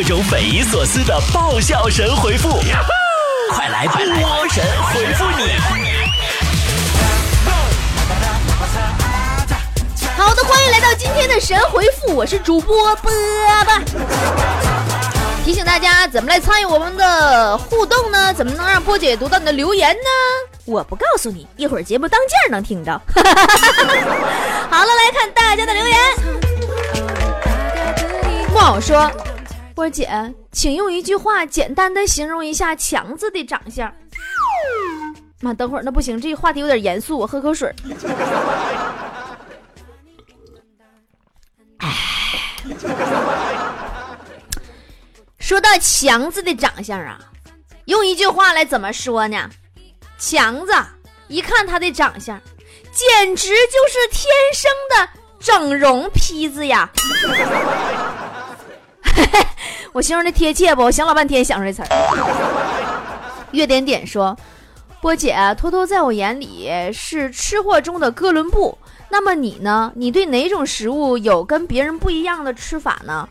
各种匪夷所思的爆笑神回复，快来波神回复你！好的，欢迎来到今天的神回复，我是主播波波。提醒大家怎么来参与我们的互动呢？怎么能让波姐读到你的留言呢？我不告诉你，一会儿节目当间能听着。好了，来看大家的留言。木偶说：“波姐，请用一句话简单的形容一下强子的长相。”妈，等会儿那不行，这话题有点严肃，我喝口水。哎，说到强子的长相啊，用一句话来怎么说呢？强子一看他的长相，简直就是天生的整容坯子呀！我形容的贴切不？我想老半天想出这词儿。月点点说：“波姐，偷偷在我眼里是吃货中的哥伦布。那么你呢？你对哪种食物有跟别人不一样的吃法呢？”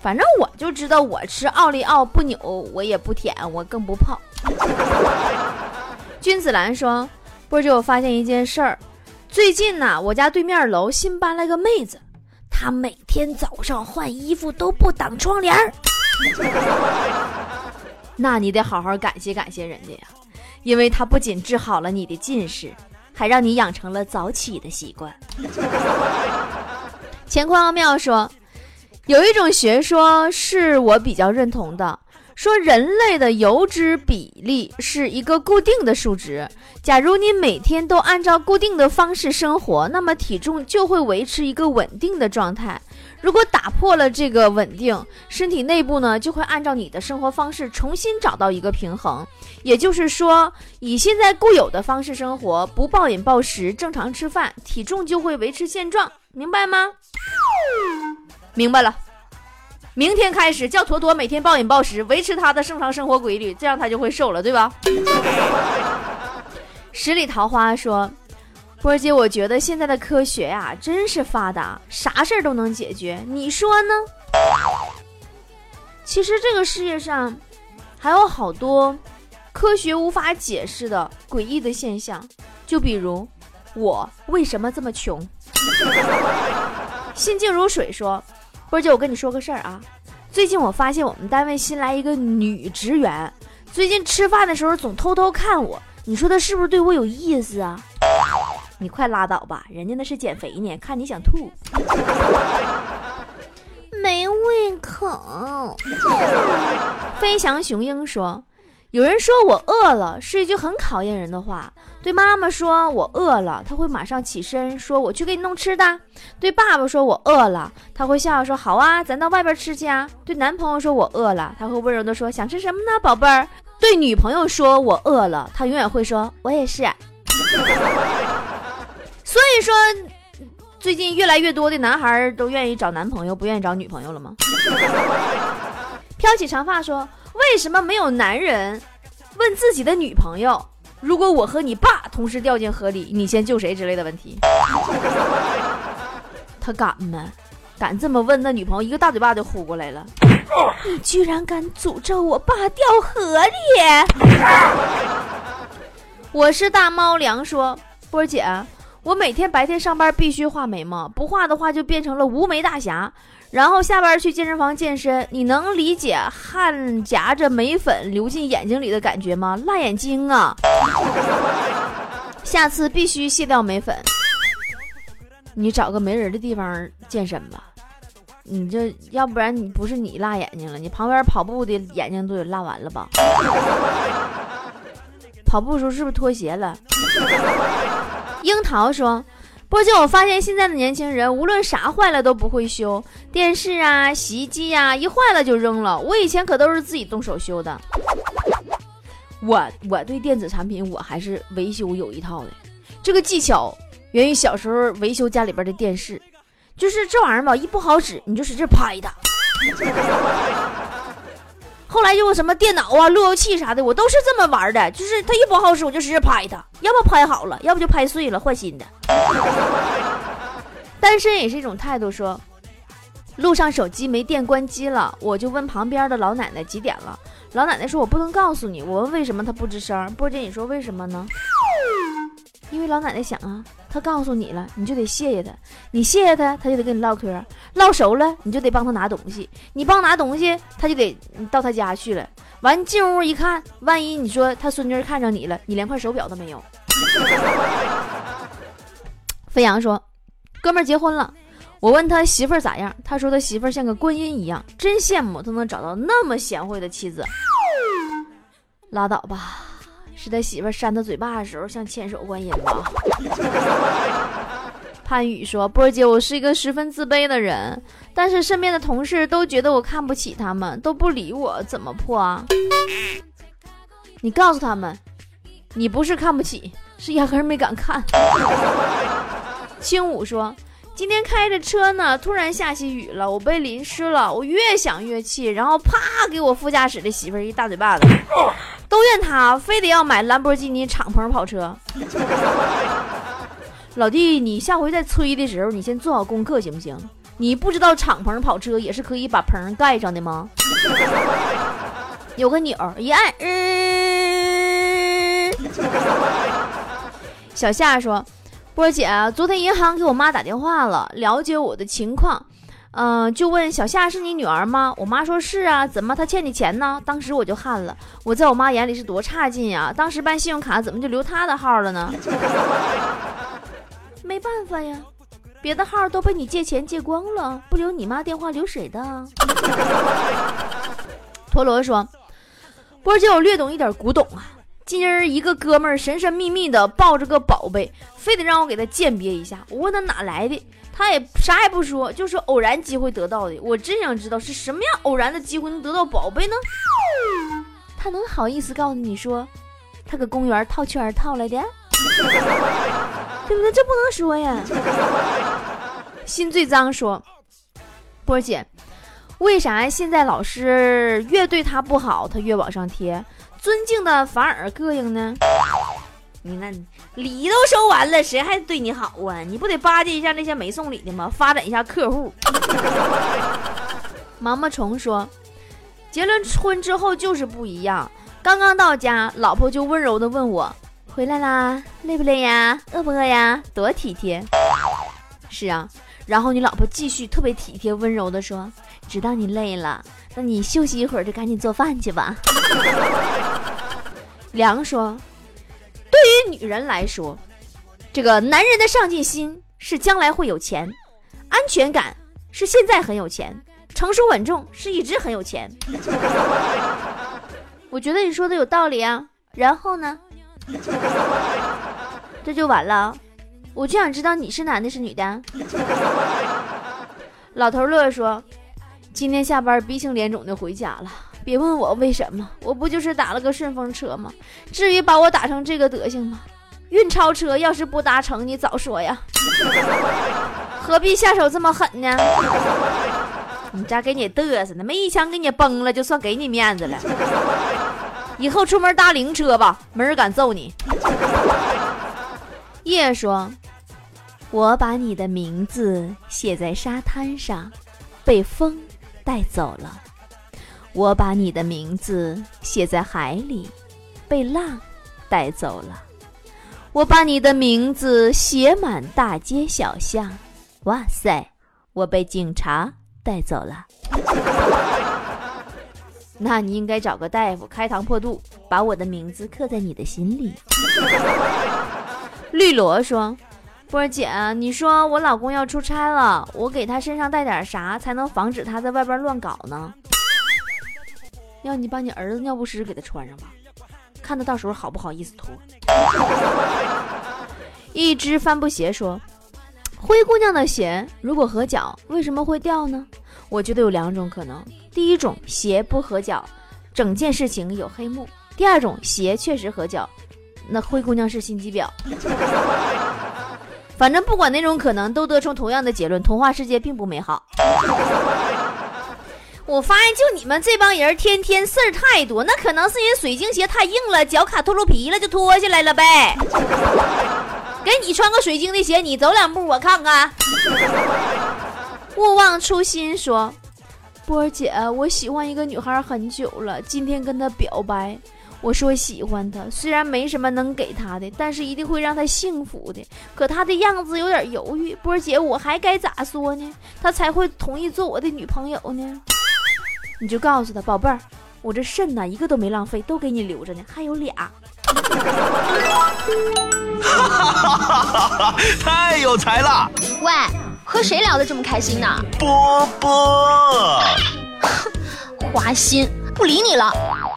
反正我就知道，我吃奥利奥不扭，我也不舔，我更不泡。君子兰说：“波姐，我发现一件事儿，最近呢，我家对面楼新搬来个妹子，她每天早上换衣服都不挡窗帘儿。那你得好好感谢感谢人家呀，因为他不仅治好了你的近视，还让你养成了早起的习惯。”乾坤奥妙说。有一种学说是我比较认同的，说人类的油脂比例是一个固定的数值。假如你每天都按照固定的方式生活，那么体重就会维持一个稳定的状态。如果打破了这个稳定，身体内部呢就会按照你的生活方式重新找到一个平衡。也就是说，以现在固有的方式生活，不暴饮暴食，正常吃饭，体重就会维持现状，明白吗？明白了，明天开始叫坨坨每天暴饮暴食，维持他的正常生活规律，这样他就会瘦了，对吧？十里桃花说：“波儿姐，我觉得现在的科学呀，真是发达，啥事儿都能解决，你说呢？”其实这个世界上还有好多科学无法解释的诡异的现象，就比如我为什么这么穷？心静如水说。波姐，我跟你说个事儿啊，最近我发现我们单位新来一个女职员，最近吃饭的时候总偷偷看我，你说她是不是对我有意思啊？你快拉倒吧，人家那是减肥呢，看你想吐，没胃口。飞翔雄鹰说。有人说我饿了是一句很考验人的话。对妈妈说我饿了，他会马上起身说我去给你弄吃的。对爸爸说我饿了，他会笑笑说好啊，咱到外边吃去啊。对男朋友说我饿了，他会温柔的说想吃什么呢，宝贝儿。对女朋友说我饿了，他永远会说我也是。所以说，最近越来越多的男孩都愿意找男朋友，不愿意找女朋友了吗？飘起长发说。为什么没有男人问自己的女朋友：“如果我和你爸同时掉进河里，你先救谁？”之类的问题？他敢吗？敢这么问？那女朋友一个大嘴巴就呼过来了。你 居然敢诅咒我爸掉河里！我是大猫粮说，波儿姐，我每天白天上班必须画眉毛，不画的话就变成了无眉大侠。然后下班去健身房健身，你能理解汗夹着眉粉流进眼睛里的感觉吗？辣眼睛啊！下次必须卸掉眉粉。你找个没人的地方健身吧。你这要不然你不是你辣眼睛了，你旁边跑步的眼睛都得辣完了吧？跑步的时候是不是脱鞋了？樱桃说。波姐，我发现现在的年轻人无论啥坏了都不会修，电视啊、洗衣机呀，一坏了就扔了。我以前可都是自己动手修的。我我对电子产品我还是维修有一套的，这个技巧源于小时候维修家里边的电视，就是这玩意儿吧，一不好使你就使劲拍它。后来就什么电脑啊、路由器啥的，我都是这么玩的。就是它一不好使，我就使劲拍它，要不拍好了，要不就拍碎了，换新的。单身也是一种态度，说路上手机没电关机了，我就问旁边的老奶奶几点了。老奶奶说：“我不能告诉你。”我问为什么，她不吱声。波姐，你说为什么呢？因为老奶奶想啊，她告诉你了，你就得谢谢她。你谢谢她，她就得跟你唠嗑，唠熟了，你就得帮她拿东西。你帮拿东西，她就得到她家去了。完进屋一看，万一你说她孙女看上你了，你连块手表都没有。飞扬说：“哥们儿结婚了。”我问他媳妇儿咋样，他说他媳妇儿像个观音一样，真羡慕他能找到那么贤惠的妻子。拉倒吧，是他媳妇儿扇他嘴巴的时候像千手观音吧？潘宇说：“波姐，我是一个十分自卑的人，但是身边的同事都觉得我看不起他们，都不理我，怎么破啊？你告诉他们，你不是看不起，是压根没敢看。”青武说。今天开着车呢，突然下起雨了，我被淋湿了。我越想越气，然后啪给我副驾驶的媳妇儿一大嘴巴子。都怨他，非得要买兰博基尼敞篷跑车。老弟，你下回再催的时候，你先做好功课行不行？你不知道敞篷跑车也是可以把棚盖上的吗？有个钮一按，嗯。小夏说。波姐，昨天银行给我妈打电话了，了解我的情况，嗯，就问小夏是你女儿吗？我妈说是啊，怎么她欠你钱呢？当时我就汗了，我在我妈眼里是多差劲呀！当时办信用卡怎么就留她的号了呢？没办法呀，别的号都被你借钱借光了，不留你妈电话留谁的？陀螺说，波姐，我略懂一点古董啊。今儿一个哥们儿神神秘秘的抱着个宝贝，非得让我给他鉴别一下。我问他哪来的，他也啥也不说，就是偶然机会得到的。我真想知道是什么样偶然的机会能得到宝贝呢？他能好意思告诉你说，他搁公园套圈套来的，对不对？这不能说呀。心最脏说，波姐，为啥现在老师越对他不好，他越往上贴？尊敬的反而膈应呢？你那礼都收完了，谁还对你好啊？你不得巴结一下那些没送礼的吗？发展一下客户。毛毛虫说，结了婚之后就是不一样。刚刚到家，老婆就温柔的问我：“回来啦，累不累呀？饿不饿呀？”多体贴。是啊，然后你老婆继续特别体贴温柔的说：“知道你累了。”那你休息一会儿，就赶紧做饭去吧。梁说：“对于女人来说，这个男人的上进心是将来会有钱，安全感是现在很有钱，成熟稳重是一直很有钱。”我觉得你说的有道理啊。然后呢？这就完了？我就想知道你是男的是女的。老头乐说。今天下班鼻青脸肿的回家了，别问我为什么，我不就是打了个顺风车吗？至于把我打成这个德行吗？运钞车要是不搭乘，你早说呀，何必下手这么狠呢？你家给你嘚瑟呢，没一枪给你崩了，就算给你面子了。以后出门搭灵车吧，没人敢揍你。叶说：“我把你的名字写在沙滩上，被风。”带走了，我把你的名字写在海里，被浪带走了。我把你的名字写满大街小巷，哇塞，我被警察带走了。那你应该找个大夫开膛破肚，把我的名字刻在你的心里。绿萝说。波儿姐，你说我老公要出差了，我给他身上带点啥才能防止他在外边乱搞呢？要你把你儿子尿不湿给他穿上吧，看他到时候好不好意思脱。一只帆布鞋说：“灰姑娘的鞋如果合脚，为什么会掉呢？”我觉得有两种可能：第一种，鞋不合脚，整件事情有黑幕；第二种，鞋确实合脚，那灰姑娘是心机婊。反正不管哪种可能，都得出同样的结论：童话世界并不美好。我发现，就你们这帮人，天天事儿太多，那可能是因水晶鞋太硬了，脚卡脱落皮了，就脱下来了呗。给你穿个水晶的鞋，你走两步，我看看。勿忘初心说：“波儿姐，我喜欢一个女孩很久了，今天跟她表白。我说喜欢他，虽然没什么能给他的，但是一定会让他幸福的。可他的样子有点犹豫，波儿姐，我还该咋说呢？他才会同意做我的女朋友呢？你就告诉他，宝贝儿，我这肾呐一个都没浪费，都给你留着呢，还有俩。”哈哈哈哈哈！太有才了！喂，和谁聊得这么开心呢？波波，花心，不理你了。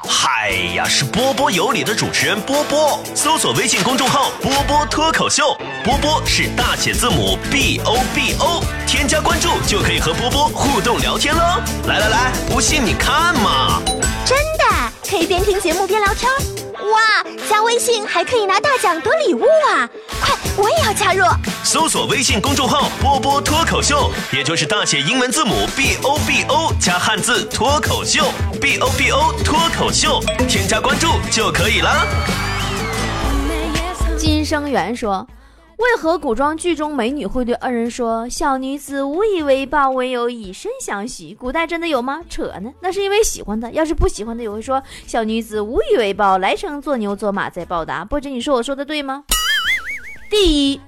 嗨呀，是波波有理的主持人波波，搜索微信公众号“波波脱口秀”，波波是大写字母 B O B O，添加关注就可以和波波互动聊天喽。来来来，不信你看嘛！真的，可以边听节目边聊天。哇，加微信还可以拿大奖得礼物啊！快，我也要加入。搜索微信公众号“波波脱口秀”，也就是大写英文字母 B O B O 加汉字“脱口秀 ”，B O B O 脱口秀，添加关注就可以了。金生元说。为何古装剧中美女会对恩人说“小女子无以为报，唯有以身相许”？古代真的有吗？扯呢！那是因为喜欢他。要是不喜欢他，也会说“小女子无以为报，来生做牛做马再报答”。不知你说我说的对吗？第一，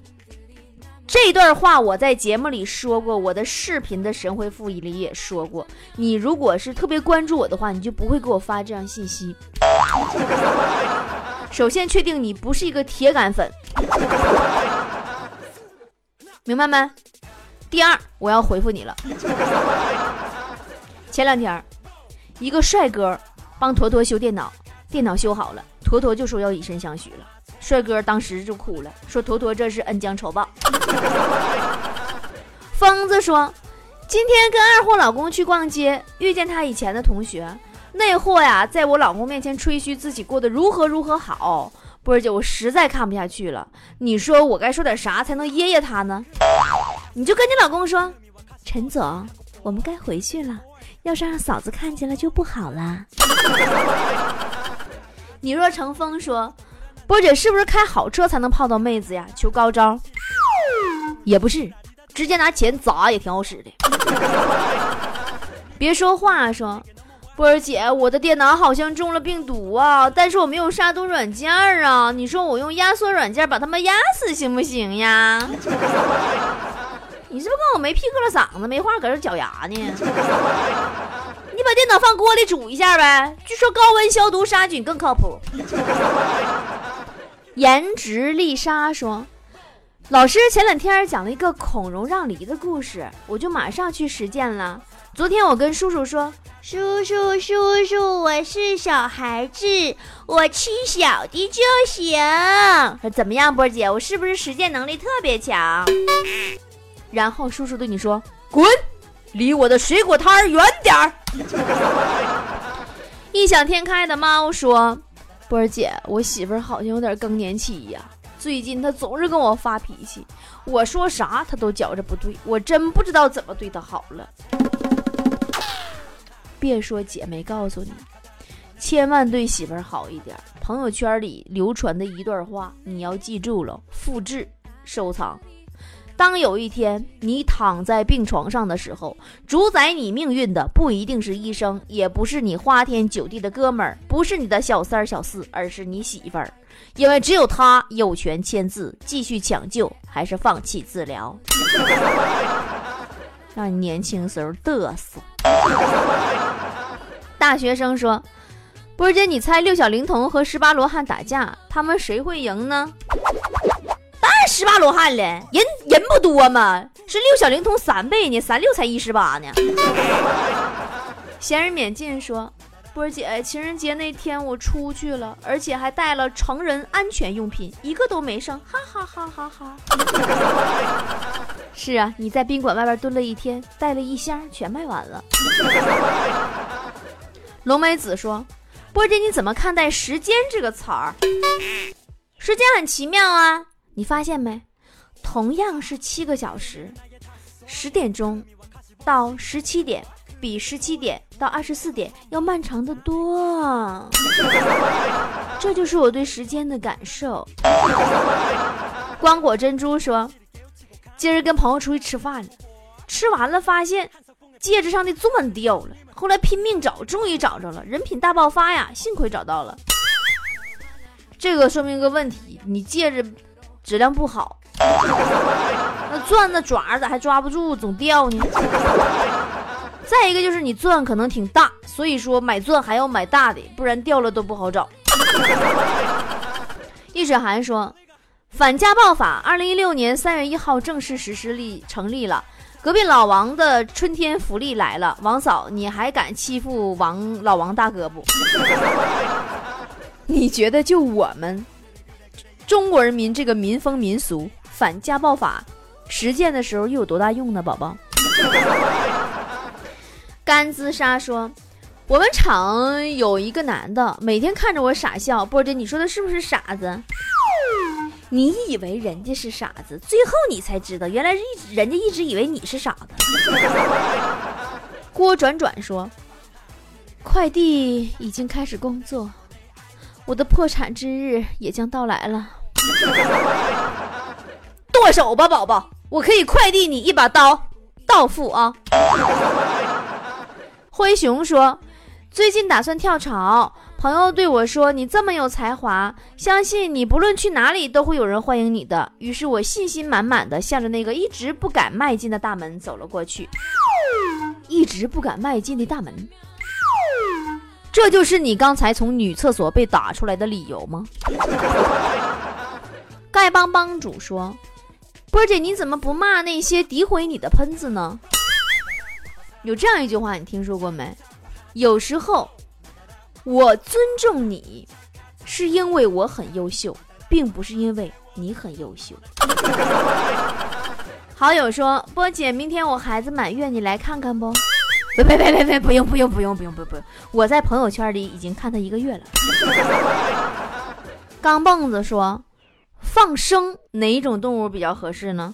这段话我在节目里说过，我的视频的神回复里也说过。你如果是特别关注我的话，你就不会给我发这样信息。首先确定你不是一个铁杆粉。明白没？第二，我要回复你了。前两天，一个帅哥帮坨坨修电脑，电脑修好了，坨坨就说要以身相许了。帅哥当时就哭了，说坨坨这是恩将仇报。疯子说，今天跟二货老公去逛街，遇见他以前的同学，那货呀，在我老公面前吹嘘自己过得如何如何好。波儿姐，我实在看不下去了。你说我该说点啥才能噎噎他呢？你就跟你老公说，陈总，我们该回去了。要是让嫂子看见了就不好了。你若成风说，波姐是不是开好车才能泡到妹子呀？求高招。也不是，直接拿钱砸也挺好使的。别说话，说。波儿姐，我的电脑好像中了病毒啊，但是我没有杀毒软件啊。你说我用压缩软件把他们压死行不行呀？你是不是跟我没屁搁了嗓子，没话搁这绞牙呢？你把电脑放锅里煮一下呗，据说高温消毒杀菌更靠谱。颜值丽莎说，老师前两天讲了一个孔融让梨的故事，我就马上去实践了。昨天我跟叔叔说：“叔叔，叔叔，我是小孩子，我吃小的就行。”怎么样，波姐，我是不是实践能力特别强？然后叔叔对你说：“滚，离我的水果摊儿远点儿。” 异想天开的猫说：“波儿姐，我媳妇儿好像有点更年期呀，最近她总是跟我发脾气，我说啥她都觉着不对，我真不知道怎么对她好了。”别说姐没告诉你，千万对媳妇儿好一点。朋友圈里流传的一段话，你要记住了，复制收藏。当有一天你躺在病床上的时候，主宰你命运的不一定是医生，也不是你花天酒地的哥们儿，不是你的小三儿小四，而是你媳妇儿，因为只有他有权签字，继续抢救还是放弃治疗，让你年轻时候嘚瑟。大学生说：“波姐，你猜六小龄童和十八罗汉打架，他们谁会赢呢？”十八罗汉了，人人不多吗？是六小龄童三倍呢，三六才一十八呢。闲人免进说：“波姐，情人节那天我出去了，而且还带了成人安全用品，一个都没剩，哈哈哈哈哈。”是啊，你在宾馆外边蹲了一天，带了一箱，全卖完了。龙梅子说：“波姐，你怎么看待时间这个词儿？时间很奇妙啊，你发现没？同样是七个小时，十点钟到十七点，比十七点到二十四点要漫长的多。这就是我对时间的感受。”光果珍珠说：“今儿跟朋友出去吃饭了。”吃完了发现戒指上的钻掉了，后来拼命找，终于找着了，人品大爆发呀！幸亏找到了。这个说明个问题，你戒指质量不好，那钻的爪咋还抓不住，总掉呢？再一个就是你钻可能挺大，所以说买钻还要买大的，不然掉了都不好找。易水寒说，反家暴法二零一六年三月一号正式实施立成立了。隔壁老王的春天福利来了，王嫂，你还敢欺负王老王大哥不？你觉得就我们中国人民这个民风民俗反家暴法实践的时候又有多大用呢？宝宝，甘孜沙说，我们厂有一个男的，每天看着我傻笑。波姐，你说的是不是傻子？你以为人家是傻子，最后你才知道，原来是一人家一直以为你是傻子。郭转转说：“快递已经开始工作，我的破产之日也将到来了。剁手吧，宝宝，我可以快递你一把刀，到付啊。”灰熊说：“最近打算跳槽。”朋友对我说：“你这么有才华，相信你不论去哪里都会有人欢迎你的。”于是我信心满满的向着那个一直不敢迈进的大门走了过去。一直不敢迈进的大门，这就是你刚才从女厕所被打出来的理由吗？丐帮帮主说：“波姐，你怎么不骂那些诋毁你的喷子呢？”有这样一句话，你听说过没？有时候。我尊重你，是因为我很优秀，并不是因为你很优秀。好友说：“波姐，明天我孩子满月，你来看看不？”别别别别别，不用不用不用不用不不，我在朋友圈里已经看他一个月了。钢蹦子说：“放生哪种动物比较合适呢？”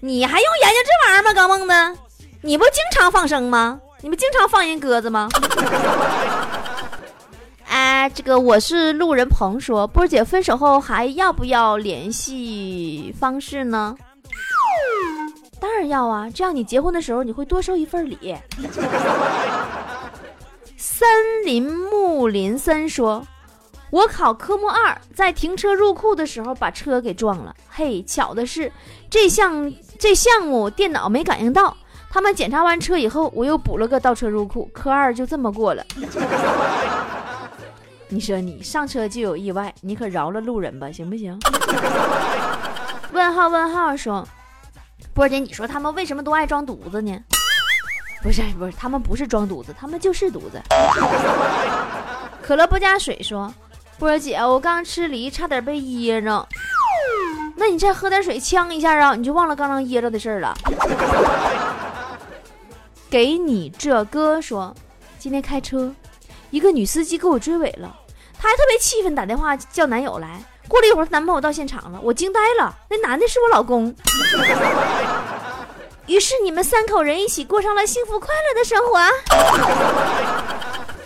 你还用研究这玩意儿吗？钢蹦子，你不经常放生吗？你不经常放人鸽子吗？哎，这个我是路人鹏说，波姐分手后还要不要联系方式呢？当然要啊，这样你结婚的时候你会多收一份礼。森林木林森说，我考科目二，在停车入库的时候把车给撞了。嘿，巧的是，这项这项目电脑没感应到。他们检查完车以后，我又补了个倒车入库，科二就这么过了。你说你上车就有意外，你可饶了路人吧，行不行？问号问号说，波姐，你说他们为什么都爱装犊子呢？不是不是，他们不是装犊子，他们就是犊子。可乐不加水说，波姐，我刚吃梨，差点被噎着。那你再喝点水呛一下啊，你就忘了刚刚噎着的事儿了。给你这歌说，今天开车，一个女司机给我追尾了，她还特别气愤，打电话叫男友来。过了一会儿，男朋友到现场了，我惊呆了，那男的是我老公。于是你们三口人一起过上了幸福快乐的生活。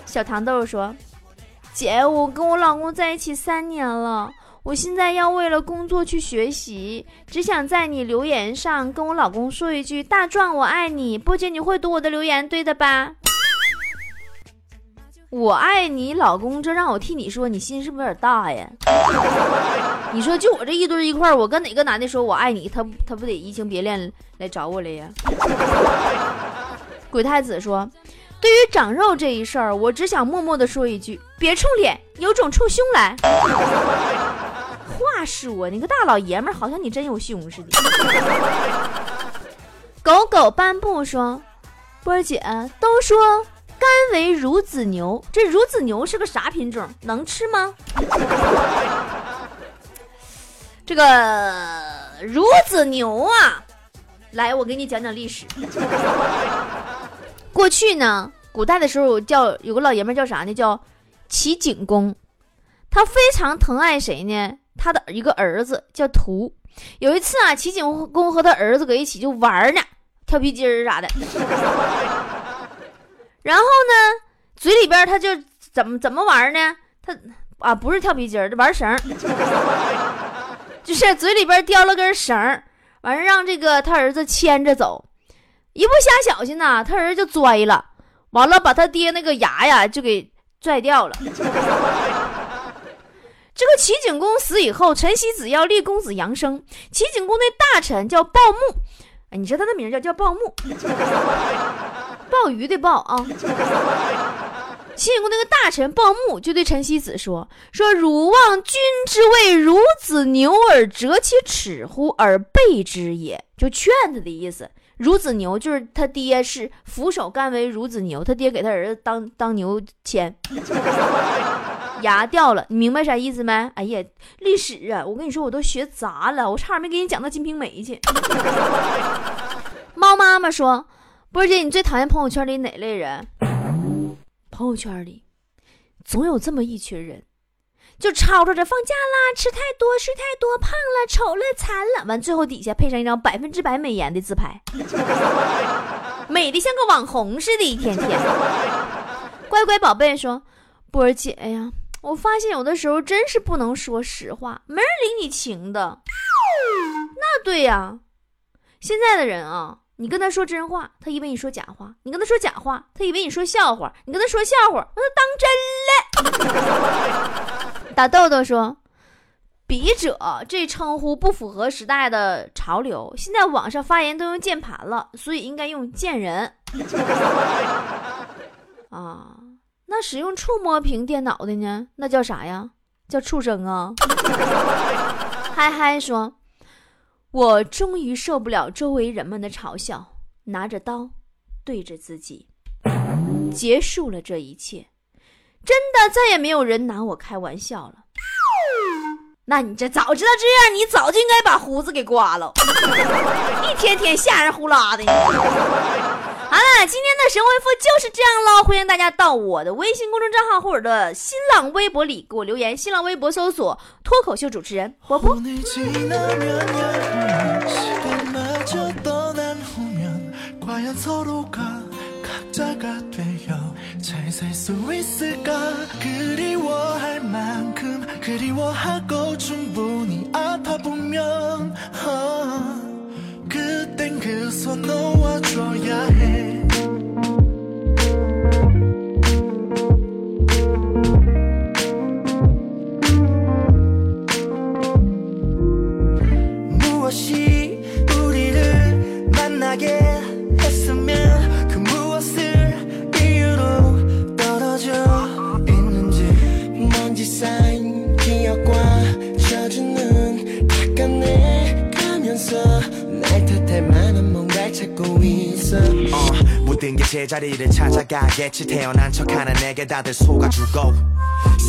小糖豆说，姐，我跟我老公在一起三年了。我现在要为了工作去学习，只想在你留言上跟我老公说一句“大壮，我爱你”。波姐，你会读我的留言，对的吧？我爱你，老公，这让我替你说，你心是不是有点大呀？你说就我这一堆一块，我跟哪个男的说我爱你，他他不得移情别恋来找我来呀？鬼太子说，对于长肉这一事儿，我只想默默的说一句：别冲脸，有种冲胸来。话说，你个大老爷们儿，好像你真有胸似的。狗狗斑布说：“波儿姐，都说甘为孺子牛，这孺子牛是个啥品种？能吃吗？” 这个孺子牛啊，来，我给你讲讲历史。过去呢，古代的时候叫有个老爷们叫啥呢？叫齐景公，他非常疼爱谁呢？他的一个儿子叫图，有一次啊，齐景公和他儿子搁一起就玩呢，跳皮筋儿啥的。然后呢，嘴里边他就怎么怎么玩呢？他啊，不是跳皮筋儿，玩绳，就是嘴里边叼了根绳，完完事让这个他儿子牵着走，一不瞎小心呐，他儿子就拽了，完了把他爹那个牙呀就给拽掉了。这个齐景公死以后，陈希子要立公子杨生，齐景公那大臣叫鲍木，哎，你说他的名叫叫鲍木，鲍鱼的鲍啊。齐景公那个大臣鲍木就对陈希子说：“说汝望君之为孺子牛而折其齿乎而备之也。”就劝他的意思。孺子牛就是他爹是俯首甘为孺子牛，他爹给他儿子当当牛牵，牙掉了，你明白啥意思没？哎呀，历史啊，我跟你说我都学杂了，我差点没给你讲到《金瓶梅》去。猫妈妈说：“波儿姐，你最讨厌朋友圈里哪类人？” 朋友圈里，总有这么一群人，就吵吵着放假啦，吃太多，睡太多，胖了，丑了，残了。完，最后底下配上一张百分之百美颜的自拍，美的像个网红似的，一天天。乖乖宝贝说：“波儿姐呀，我发现有的时候真是不能说实话，没人领你情的。那对呀，现在的人啊。”你跟他说真话，他以为你说假话；你跟他说假话，他以为你说笑话；你跟他说笑话，那他当真了。打豆豆说：“笔者这称呼不符合时代的潮流，现在网上发言都用键盘了，所以应该用贱人。啊，那使用触摸屏电脑的呢？那叫啥呀？叫畜生啊！嗨嗨说。我终于受不了周围人们的嘲笑，拿着刀对着自己，结束了这一切。真的再也没有人拿我开玩笑了。那你这早知道这样，你早就应该把胡子给刮了，一天天吓人呼啦的。好了，今天的神回复就是这样喽。欢迎大家到我的微信公众账号或者的新浪微博里给我留言。新浪微博搜索“脱口秀主持人波波”。 과연 서로가 각자가 되어 잘 살 수 있을까? 그리워할 만큼 그리워하고 충분히 아파보면 uh, 그땐 그 손 놓아줘야 해. 무엇이 우리를 만나게 찾아가겠지 태어난 척하는 내게 다들 속아 주고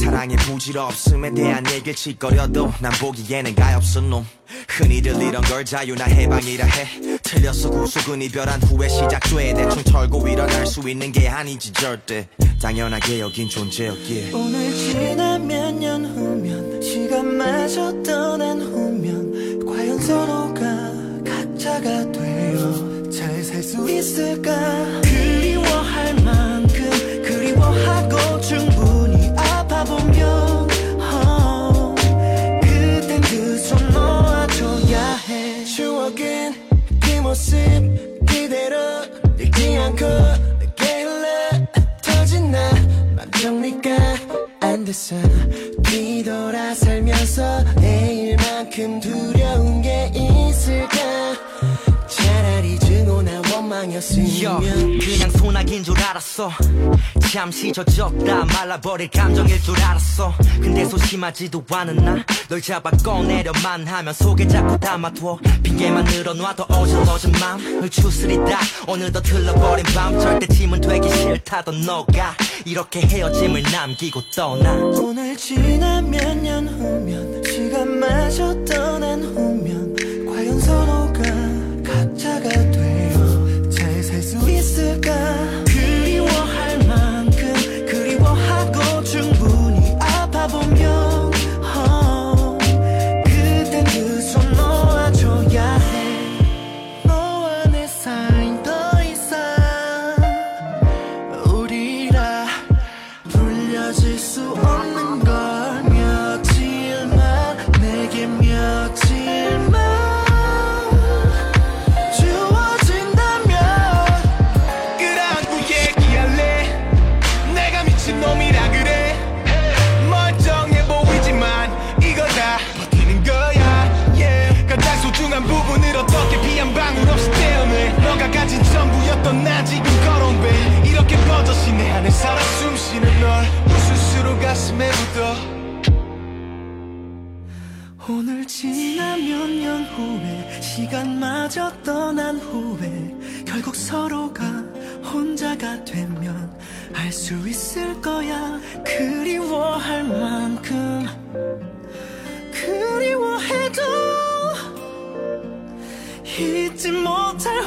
사랑의 부질없음에 대한얘기를거려도 난 보기에는 가엾은 놈 흔히들리던걸자유나 해방이라 해 틀렸어구수근이별한 후에 시작돼 대충 털고 일어날 수 있는 게 아니지 절대 당연하게 여긴 존재였기에 오늘 지나몇년후면 시간마저 떠난 후면 과연 서로 가 각자가 되어 잘 살 수 있을까? 그리워할 만큼 그리워하고 충분히 아파보면 oh, 그땐 그손 놓아줘야 해. 추억은 그 모습 그대로 늙지 않고 내게 흘러 터진 나맘 정리가 안 됐어. 뒤돌아 살면서 내일만큼 두 원망이었으면 그냥 소나기인 줄 알았어. 잠시 저적다 말라버릴 감정일 줄 알았어. 근데 소심하지도 않은 나 널 잡아 꺼내려만 하면 속에 자꾸 담아둬 핑계만 늘어놔도 어질러진 맘을 추스리다. 어느덧 흘러버린 밤 절대 짐은 되기 싫다던 너가 이렇게 헤어짐을 남기고 떠나. 오늘 몇년 후면 시간마저 떠난 후면 과연 서로 살아 숨쉬는 널 수로 가슴에 묻어. 오늘 지나 몇 년 후에 시간마저 떠난 후에 결국 서로가 혼자가 되면 알 수 있을 거야. 그리워할 만큼 그리워해도 잊지 못할